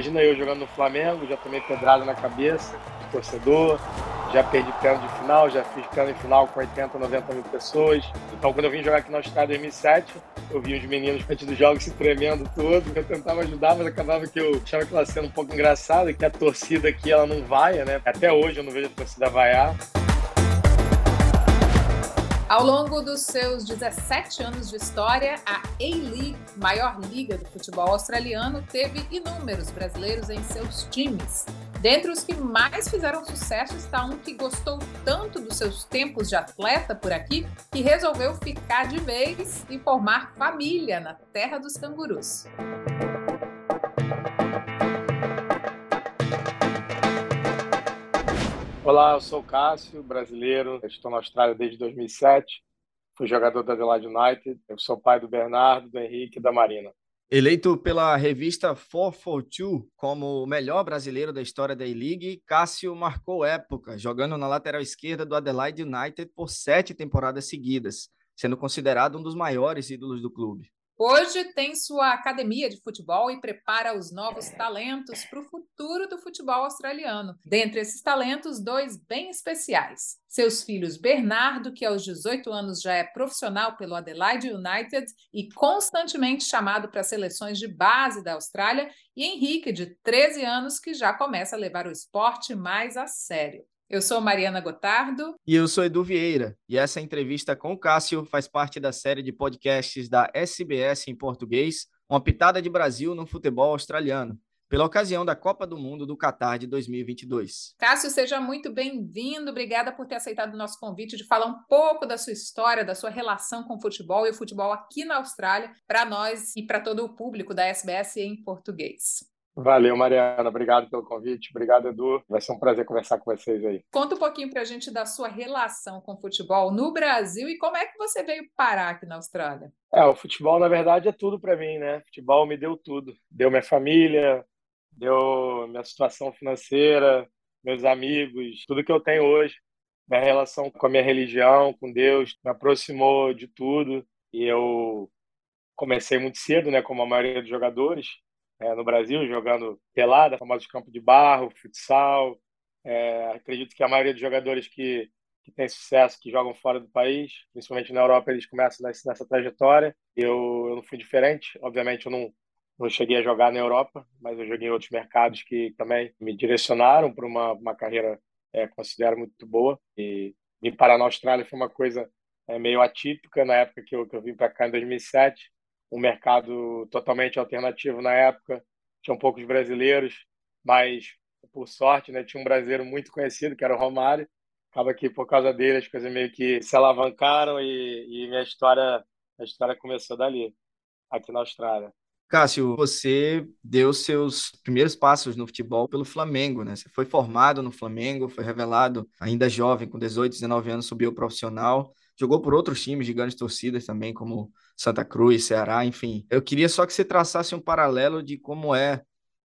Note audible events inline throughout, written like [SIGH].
Imagina eu jogando no Flamengo, já tomei pedrada na cabeça, torcedor, já perdi pênalti de final, já fiz pênalti final com 80, 90 mil pessoas. Então, quando eu vim jogar aqui na Austrália em 2007, eu vi os meninos antes dos jogos se tremendo todo. Eu tentava ajudar, mas acabava que eu achava aquela cena um pouco engraçada, que a torcida aqui ela não vai, né? Até hoje eu não vejo a torcida vaiar. Ao longo dos seus 17 anos de história, a A-League, maior liga do futebol australiano, teve inúmeros brasileiros em seus times. Dentre os que mais fizeram sucesso está um que gostou tanto dos seus tempos de atleta por aqui que resolveu ficar de vez e formar família na terra dos cangurus. Olá, eu sou o Cássio, brasileiro. Estou na Austrália desde 2007. Fui jogador da Adelaide United. Eu sou pai do Bernardo, do Henrique e da Marina. Eleito pela revista 442 como o melhor brasileiro da história da E-League, Cássio marcou época, jogando na lateral esquerda do Adelaide United por sete temporadas seguidas, sendo considerado um dos maiores ídolos do clube. Hoje tem sua academia de futebol e prepara os novos talentos para o futuro do futebol australiano. Dentre esses talentos, dois bem especiais. Seus filhos Bernardo, que aos 18 anos já é profissional pelo Adelaide United e constantemente chamado para seleções de base da Austrália, e Henrique, de 13 anos, que já começa a levar o esporte mais a sério. Eu sou Mariana Gotardo. E eu sou Edu Vieira. E essa entrevista com o Cássio faz parte da série de podcasts da SBS em português, Uma Pitada de Brasil no Futebol Australiano, pela ocasião da Copa do Mundo do Catar de 2022. Cássio, seja muito bem-vindo. Obrigada por ter aceitado o nosso convite de falar um pouco da sua história, da sua relação com o futebol e o futebol aqui na Austrália, para nós e para todo o público da SBS em português. Valeu, Mariana. Obrigado pelo convite. Obrigado, Edu. Vai ser um prazer conversar com vocês aí. Conta um pouquinho para a gente da sua relação com o futebol no Brasil e como é que você veio parar aqui na Austrália. É, o futebol, na verdade, é tudo para mim, né? O futebol me deu tudo. Deu minha família, deu minha situação financeira, meus amigos, tudo que eu tenho hoje. Minha relação com a minha religião, com Deus, me aproximou de tudo. E eu comecei muito cedo, né? Como a maioria dos jogadores é, no Brasil, jogando pelada, famoso campo de barro, futsal. É, acredito que a maioria dos jogadores que, que tem sucesso, que jogam fora do país, principalmente na Europa, eles começam nessa, nessa trajetória. Eu, eu não fui diferente. Obviamente, eu não, não cheguei a jogar na Europa, mas eu joguei em outros mercados que também me direcionaram para uma, uma carreira, é, considero muito boa. E vir parar na Austrália foi uma coisa é, meio atípica na época que eu, que eu vim para cá em 2007 um mercado totalmente alternativo na época. Tinham poucos brasileiros, mas por sorte, né, tinha um brasileiro muito conhecido, que era o Romário. Acaba que por causa dele as coisas meio que se alavancaram e, e minha história, a história começou dali, aqui na Austrália. Cássio, você deu seus primeiros passos no futebol pelo Flamengo, né? Você foi formado no Flamengo, foi revelado ainda jovem, com 18, 19 anos, subiu profissional jogou por outros times de grandes torcidas também, como Santa Cruz, Ceará, enfim. Eu queria só que você traçasse um paralelo de como é,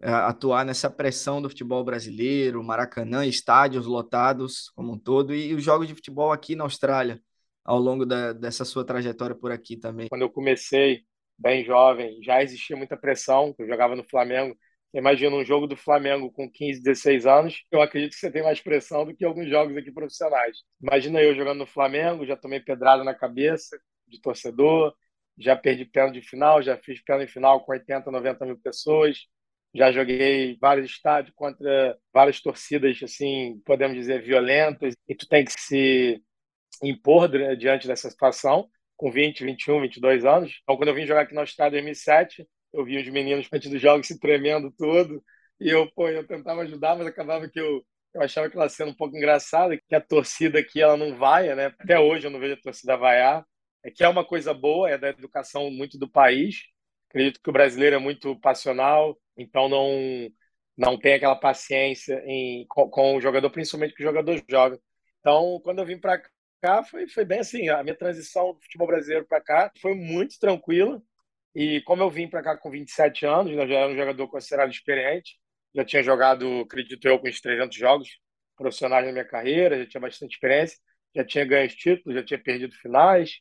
é atuar nessa pressão do futebol brasileiro, Maracanã, estádios lotados como um todo, e os jogos de futebol aqui na Austrália, ao longo da, dessa sua trajetória por aqui também. Quando eu comecei, bem jovem, já existia muita pressão, eu jogava no Flamengo, Imagina um jogo do Flamengo com 15, 16 anos, eu acredito que você tem mais pressão do que alguns jogos aqui profissionais. Imagina eu jogando no Flamengo, já tomei pedrada na cabeça de torcedor, já perdi pênalti de final, já fiz pênalti final com 80, 90 mil pessoas, já joguei vários estádios contra várias torcidas, assim, podemos dizer, violentas, e tu tem que se impor diante dessa situação, com 20, 21, 22 anos. Então, quando eu vim jogar aqui no estádio em 2007, eu vi os meninos antes dos jogos se tremendo todo, e eu, pô, eu tentava ajudar, mas acabava que eu, eu achava aquela cena um pouco engraçada, que a torcida aqui, ela não vai, né? Até hoje eu não vejo a torcida vaiar, é que é uma coisa boa, é da educação muito do país, acredito que o brasileiro é muito passional, então não não tem aquela paciência em, com, com o jogador, principalmente que o jogador joga. Então, quando eu vim para cá, foi, foi bem assim, a minha transição do futebol brasileiro para cá foi muito tranquila, e como eu vim para cá com 27 anos, né, já era um jogador considerado experiente, já tinha jogado, acredito eu, com uns 300 jogos profissionais na minha carreira, já tinha bastante experiência, já tinha ganho títulos, já tinha perdido finais,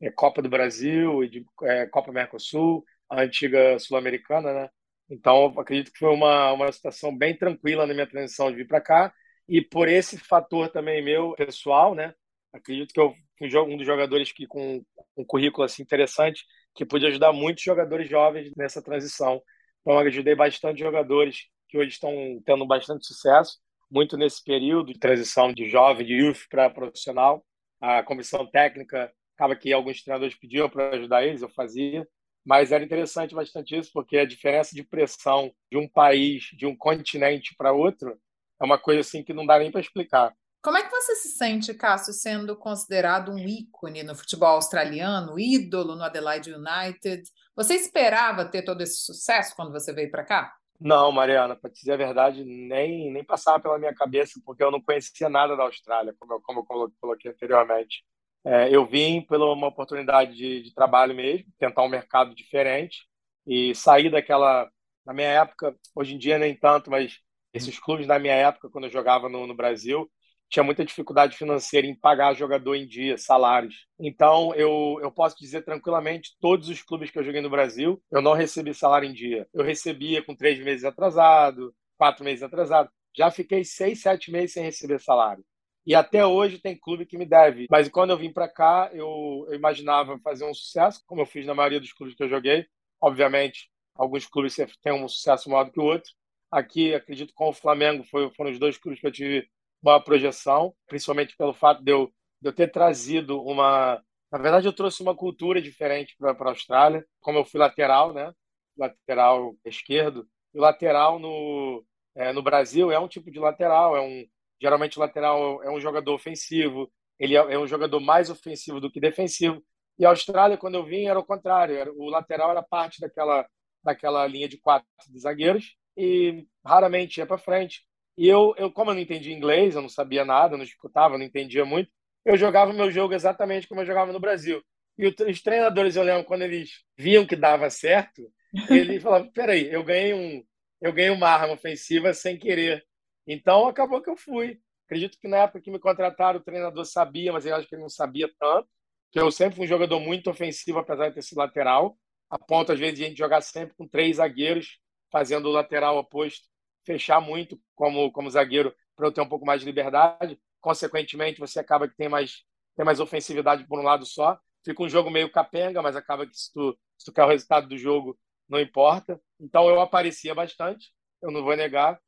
é, Copa do Brasil e de, é, Copa Mercosul, a antiga sul-americana, né? Então, acredito que foi uma, uma situação bem tranquila na minha transição de vir para cá. E por esse fator também meu pessoal, né? Acredito que eu fui um dos jogadores que com um currículo assim interessante, que podia ajudar muitos jogadores jovens nessa transição. Então, ajudei bastante jogadores que hoje estão tendo bastante sucesso, muito nesse período de transição de jovem, de youth para profissional. A comissão técnica, acaba que alguns treinadores pediam para ajudar eles, eu fazia. Mas era interessante bastante isso, porque a diferença de pressão de um país, de um continente para outro, é uma coisa assim que não dá nem para explicar. Como é que você se sente, Cássio, sendo considerado um ícone no futebol australiano, ídolo no Adelaide United? Você esperava ter todo esse sucesso quando você veio para cá? Não, Mariana, para dizer a verdade, nem, nem passava pela minha cabeça, porque eu não conhecia nada da Austrália, como eu, como eu coloquei anteriormente. É, eu vim por uma oportunidade de, de, trabalho mesmo, tentar um mercado diferente e sair daquela. Na minha época, hoje em dia nem tanto, mas esses clubes na minha época, quando eu jogava no, no Brasil, tinha muita dificuldade financeira em pagar jogador em dia, salários. Então, eu, eu posso dizer tranquilamente, todos os clubes que eu joguei no Brasil, eu não recebi salário em dia. Eu recebia com três meses atrasado, quatro meses atrasado. Já fiquei seis, sete meses sem receber salário. E até hoje tem clube que me deve. Mas quando eu vim para cá, eu, eu, imaginava fazer um sucesso, como eu fiz na maioria dos clubes que eu joguei. Obviamente, alguns clubes têm um sucesso maior do que o outro. Aqui, acredito que com o Flamengo foi, foram os dois clubes que eu tive uma projeção, principalmente pelo fato de eu, de eu ter trazido uma. Na verdade, eu trouxe uma cultura diferente para a Austrália. Como eu fui lateral, né? Lateral esquerdo. E o lateral no, é, no Brasil é um tipo de lateral, é um, Geralmente o lateral é um jogador ofensivo, ele é, é um jogador mais ofensivo do que defensivo. E a Austrália, quando eu vim, era o contrário. Era, o lateral era parte daquela, daquela linha de quatro de zagueiros e raramente ia para frente. E eu, eu, como eu não entendia inglês, eu não sabia nada, não escutava, não entendia muito, eu jogava o meu jogo exatamente como eu jogava no Brasil. E os treinadores, eu lembro, quando eles viam que dava certo, ele [LAUGHS] falava: peraí, eu ganhei um, eu ganhei uma arma ofensiva sem querer. Então, acabou que eu fui. Acredito que na época que me contrataram, o treinador sabia, mas eu acho que ele não sabia tanto. Que eu sempre fui um jogador muito ofensivo, apesar de ter sido lateral. A ponto, às vezes, de a gente jogar sempre com três zagueiros, fazendo o lateral oposto, fechar muito como, como zagueiro, para eu ter um pouco mais de liberdade. Consequentemente, você acaba que tem mais, tem mais ofensividade por um lado só. Fica um jogo meio capenga, mas acaba que se tu, se tu quer o resultado do jogo, não importa. Então, eu aparecia bastante, eu não vou negar.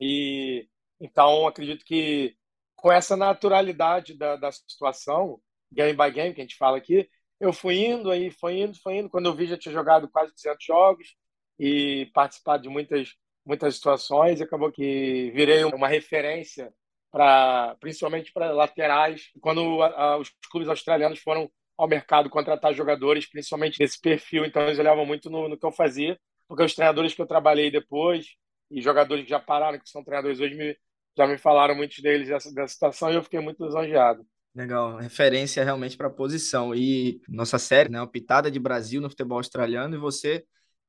E então acredito que com essa naturalidade da, da situação, game by game, que a gente fala aqui, eu fui indo, aí foi indo, foi indo. Quando eu vi, já tinha jogado quase 200 jogos e participado de muitas, muitas situações. E acabou que virei uma referência, para principalmente para laterais. Quando a, a, os clubes australianos foram ao mercado contratar jogadores, principalmente desse perfil, então eles olhavam muito no, no que eu fazia, porque os treinadores que eu trabalhei depois, e jogadores que já pararam, que são treinadores hoje, me, já me falaram muitos deles dessa, dessa situação e eu fiquei muito lisonjeado. Legal, referência realmente para a posição. E nossa série, né, uma pitada de Brasil no futebol australiano, e você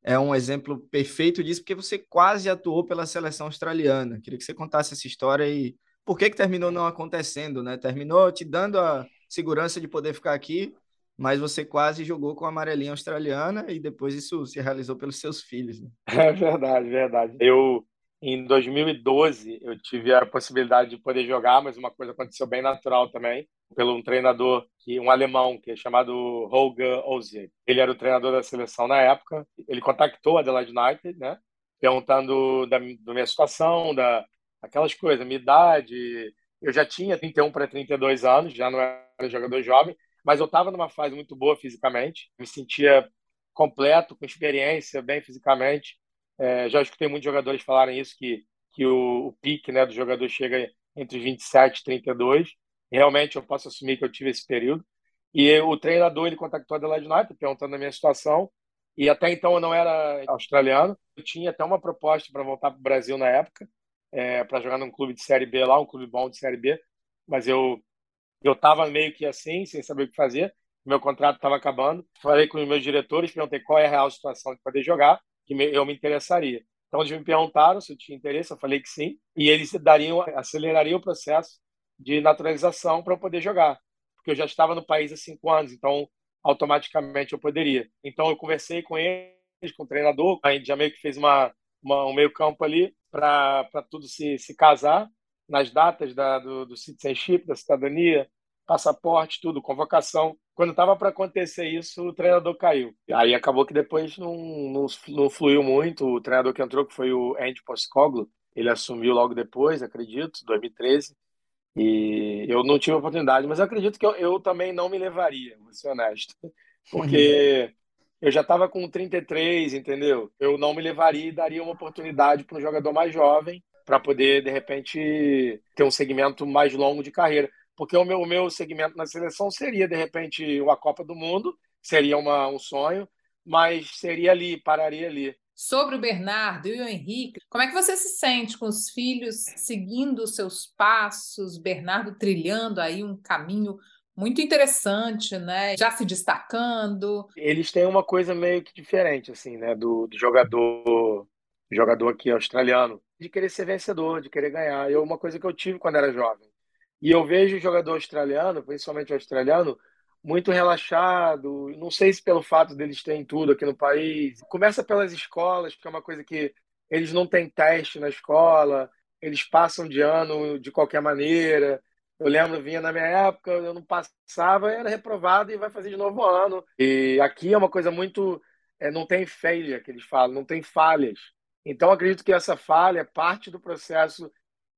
é um exemplo perfeito disso, porque você quase atuou pela seleção australiana. Queria que você contasse essa história e por que, que terminou não acontecendo, né? Terminou te dando a segurança de poder ficar aqui, mas você quase jogou com a amarelinha australiana e depois isso se realizou pelos seus filhos. Né? [LAUGHS] É verdade, verdade. Eu, em 2012, eu tive a possibilidade de poder jogar, mas uma coisa aconteceu bem natural também, pelo um treinador, que um alemão, que é chamado Holger Ozier. Ele era o treinador da seleção na época. Ele contactou a Adelaide United, né? Perguntando da, da minha situação, da aquelas coisas, minha idade. Eu já tinha 31 para 32 anos, já não era jogador jovem, mas eu estava numa fase muito boa fisicamente, me sentia completo, com experiência, bem fisicamente. É, já escutei muitos jogadores falarem isso, que, que o, o pique né, do jogador chega entre 27 e 32. E realmente eu posso assumir que eu tive esse período. E o treinador ele contactou a Adelaide United perguntando a minha situação. E até então eu não era australiano. Eu tinha até uma proposta para voltar para o Brasil na época, é, para jogar num clube de Série B lá, um clube bom de Série B. Mas eu eu estava meio que assim, sem saber o que fazer. Meu contrato estava acabando. Falei com os meus diretores, perguntei qual é a real situação de poder jogar, que eu me interessaria. Então, eles me perguntaram se eu tinha interesse, eu falei que sim. E eles dariam, acelerariam o processo de naturalização para eu poder jogar. Porque eu já estava no país há cinco anos, então automaticamente eu poderia. Então, eu conversei com eles, com o treinador. A gente já meio que fez uma, uma um meio campo ali para tudo se, se casar nas datas da, do, do citizenship, da cidadania, passaporte, tudo, convocação. Quando estava para acontecer isso, o treinador caiu. Aí acabou que depois não, não, não fluiu muito. O treinador que entrou, que foi o Andy Postcoglu, ele assumiu logo depois, acredito, 2013. E eu não tive oportunidade, mas eu acredito que eu, eu também não me levaria, vou ser honesto. Porque [LAUGHS] eu já estava com 33, entendeu? Eu não me levaria e daria uma oportunidade para um jogador mais jovem para poder, de repente, ter um segmento mais longo de carreira. Porque o meu, o meu segmento na seleção seria, de repente, uma Copa do Mundo, seria uma, um sonho, mas seria ali, pararia ali. Sobre o Bernardo e o Henrique, como é que você se sente com os filhos seguindo os seus passos, Bernardo trilhando aí um caminho muito interessante, né? Já se destacando. Eles têm uma coisa meio que diferente, assim, né? Do, do jogador, jogador aqui australiano de querer ser vencedor, de querer ganhar. É uma coisa que eu tive quando era jovem. E eu vejo o jogador australiano, principalmente o australiano, muito relaxado. Não sei se pelo fato deles terem tudo aqui no país. Começa pelas escolas, que é uma coisa que eles não têm teste na escola, eles passam de ano de qualquer maneira. Eu lembro, vinha na minha época, eu não passava, era reprovado e vai fazer de novo ano. E aqui é uma coisa muito. É, não tem failure, que eles falam, não tem falhas. Então, acredito que essa falha é parte do processo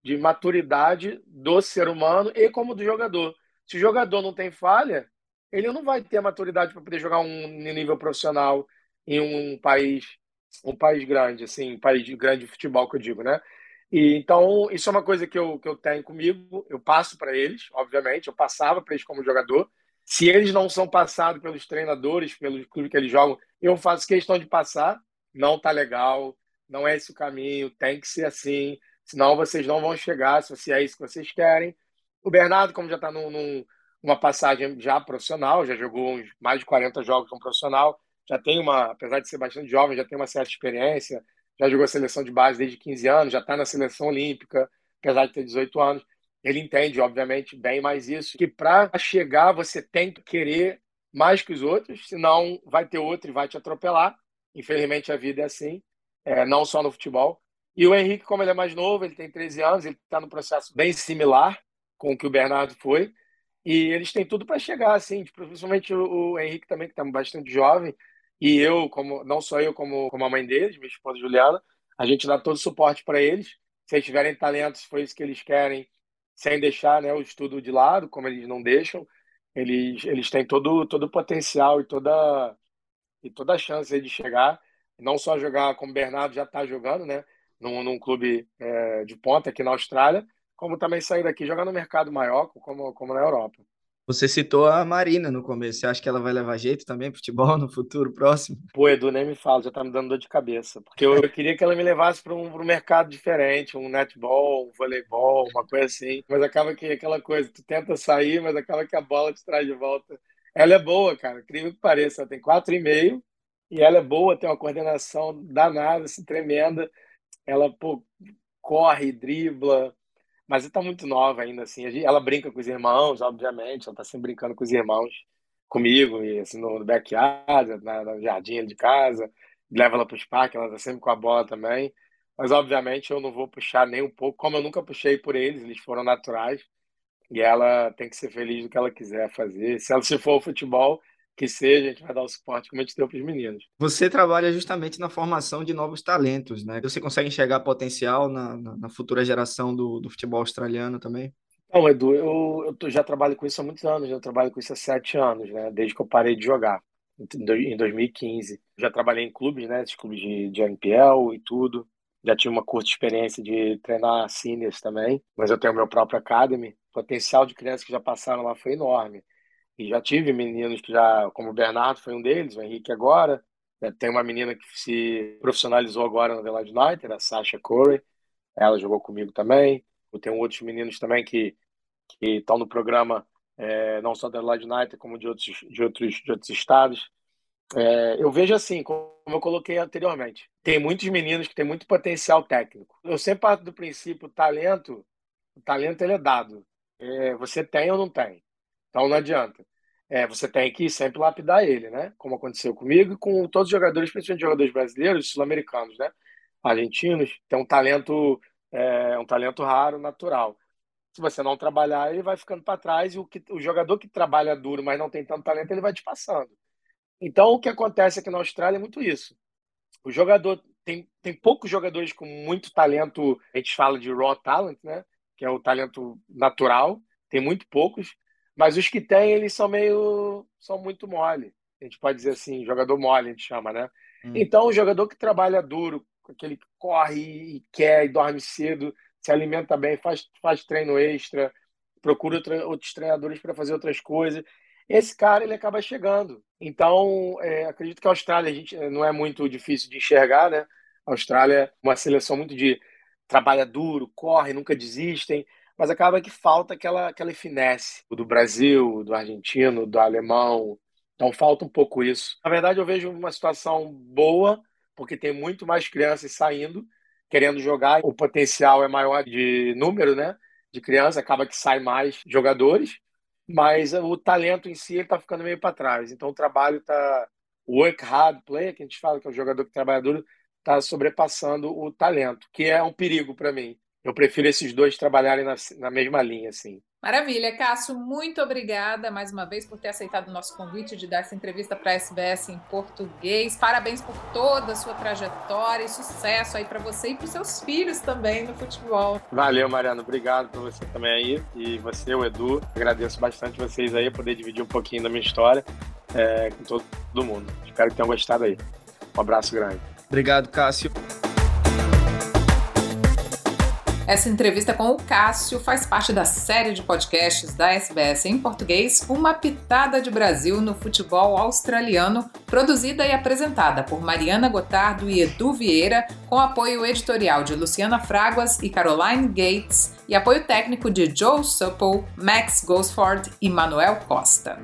de maturidade do ser humano e como do jogador. Se o jogador não tem falha, ele não vai ter a maturidade para poder jogar um nível profissional em um país um país grande, assim, um país de grande futebol que eu digo, né? E então isso é uma coisa que eu, que eu tenho comigo, eu passo para eles, obviamente, eu passava para eles como jogador. Se eles não são passados pelos treinadores, pelos clubes que eles jogam, eu faço questão de passar. Não tá legal, não é esse o caminho, tem que ser assim, senão vocês não vão chegar se é isso que vocês querem. O Bernardo, como já está num, num, numa passagem já profissional, já jogou uns mais de 40 jogos como profissional, já tem uma, apesar de ser bastante jovem, já tem uma certa experiência, já jogou a seleção de base desde 15 anos, já está na seleção olímpica, apesar de ter 18 anos. Ele entende, obviamente, bem mais isso, que para chegar você tem que querer mais que os outros, senão vai ter outro e vai te atropelar. Infelizmente a vida é assim é, não só no futebol. E o Henrique, como ele é mais novo, ele tem 13 anos, ele está num processo bem similar com o que o Bernardo foi. E eles têm tudo para chegar, assim, tipo, principalmente o, Henrique também, que está bastante jovem. E eu, como não só eu, como, como a mãe deles, minha esposa Juliana, a gente dá todo o suporte para eles. Se eles tiverem talentos, foi isso que eles querem, sem deixar né, o estudo de lado, como eles não deixam. Eles, eles têm todo, todo o potencial e toda, e toda a chance de chegar não só jogar como o Bernardo já está jogando, né? Num, num clube é, de ponta aqui na Austrália, como também sair daqui e jogar no mercado maior, como, como na Europa. Você citou a Marina no começo. Você acha que ela vai levar jeito também pro futebol no futuro próximo? Pô, Edu, nem me fala, já tá me dando dor de cabeça. Porque eu, eu queria que ela me levasse para um, um mercado diferente, um netball, um voleibol, uma coisa assim. Mas acaba que aquela coisa, tu tenta sair, mas acaba que a bola te traz de volta. Ela é boa, cara, incrível que pareça. Ela tem quatro e meio e ela é boa, tem uma coordenação danada, assim, tremenda. Ela pô, corre, dribla, mas está muito nova ainda, assim. Ela brinca com os irmãos, obviamente, ela está sempre brincando com os irmãos, comigo, e assim, no backyard, na, no jardim de casa, leva ela para os parques, ela está sempre com a bola também. Mas, obviamente, eu não vou puxar nem um pouco, como eu nunca puxei por eles, eles foram naturais. E ela tem que ser feliz do que ela quiser fazer. Se ela se for o futebol, que seja, a gente vai dar o suporte como a gente deu para os meninos. Você trabalha justamente na formação de novos talentos, né? Você consegue enxergar potencial na, na, na futura geração do, do, futebol australiano também? Não, Edu, eu, eu já trabalho com isso há muitos anos, eu trabalho com isso há sete anos, né? Desde que eu parei de jogar, em 2015. Já trabalhei em clubes, né? Esses clubes de, de NPL e tudo. Já tive uma curta experiência de treinar seniors também, mas eu tenho meu próprio academy. O potencial de crianças que já passaram lá foi enorme. E já tive meninos que já, como o Bernardo foi um deles, o Henrique agora. Né, tem uma menina que se profissionalizou agora no Adelaide United, a Sasha Corey. Ela jogou comigo também. Eu tenho outros meninos também que estão no programa é, não só da Adelaide United, como de outros, de outros, de outros estados. É, eu vejo assim, como eu coloquei anteriormente, tem muitos meninos que têm muito potencial técnico. Eu sempre parto do princípio, o talento, o talento ele é dado. É, você tem ou não tem. Então não adianta. É, você tem que sempre lapidar ele, né? Como aconteceu comigo e com todos os jogadores, principalmente jogadores brasileiros, sul-americanos, né? Argentinos, tem um talento, é, um talento raro, natural. Se você não trabalhar, ele vai ficando para trás e o, que, o jogador que trabalha duro, mas não tem tanto talento, ele vai te passando. Então, o que acontece aqui na Austrália é muito isso. O jogador tem, tem poucos jogadores com muito talento, a gente fala de raw talent, né? Que é o talento natural, tem muito poucos. Mas os que tem, eles são meio. são muito mole. A gente pode dizer assim, jogador mole, a gente chama, né? Hum. Então, o jogador que trabalha duro, aquele que corre e quer e dorme cedo, se alimenta bem, faz, faz treino extra, procura outros treinadores para fazer outras coisas. Esse cara ele acaba chegando. Então, é, acredito que a Austrália a gente, não é muito difícil de enxergar, né? A Austrália é uma seleção muito de trabalha duro, corre, nunca desistem mas acaba que falta aquela, aquela finesse do Brasil, do argentino, do alemão. Então falta um pouco isso. Na verdade, eu vejo uma situação boa, porque tem muito mais crianças saindo, querendo jogar. O potencial é maior de número, né? De crianças, acaba que sai mais jogadores, mas o talento em si está ficando meio para trás. Então o trabalho está. Work hard, play, que a gente fala que é o jogador que trabalha duro, está sobrepassando o talento, que é um perigo para mim eu prefiro esses dois trabalharem na, na mesma linha, assim. Maravilha, Cássio, muito obrigada mais uma vez por ter aceitado o nosso convite de dar essa entrevista para a SBS em português. Parabéns por toda a sua trajetória e sucesso aí para você e para os seus filhos também no futebol. Valeu, Mariano, obrigado por você também aí e você, o Edu. Agradeço bastante vocês aí poder dividir um pouquinho da minha história é, com todo mundo. Espero que tenham gostado aí. Um abraço grande. Obrigado, Cássio. Essa entrevista com o Cássio faz parte da série de podcasts da SBS em português, Uma Pitada de Brasil no Futebol Australiano, produzida e apresentada por Mariana Gotardo e Edu Vieira, com apoio editorial de Luciana Fraguas e Caroline Gates e apoio técnico de Joe Supple, Max Gosford e Manuel Costa.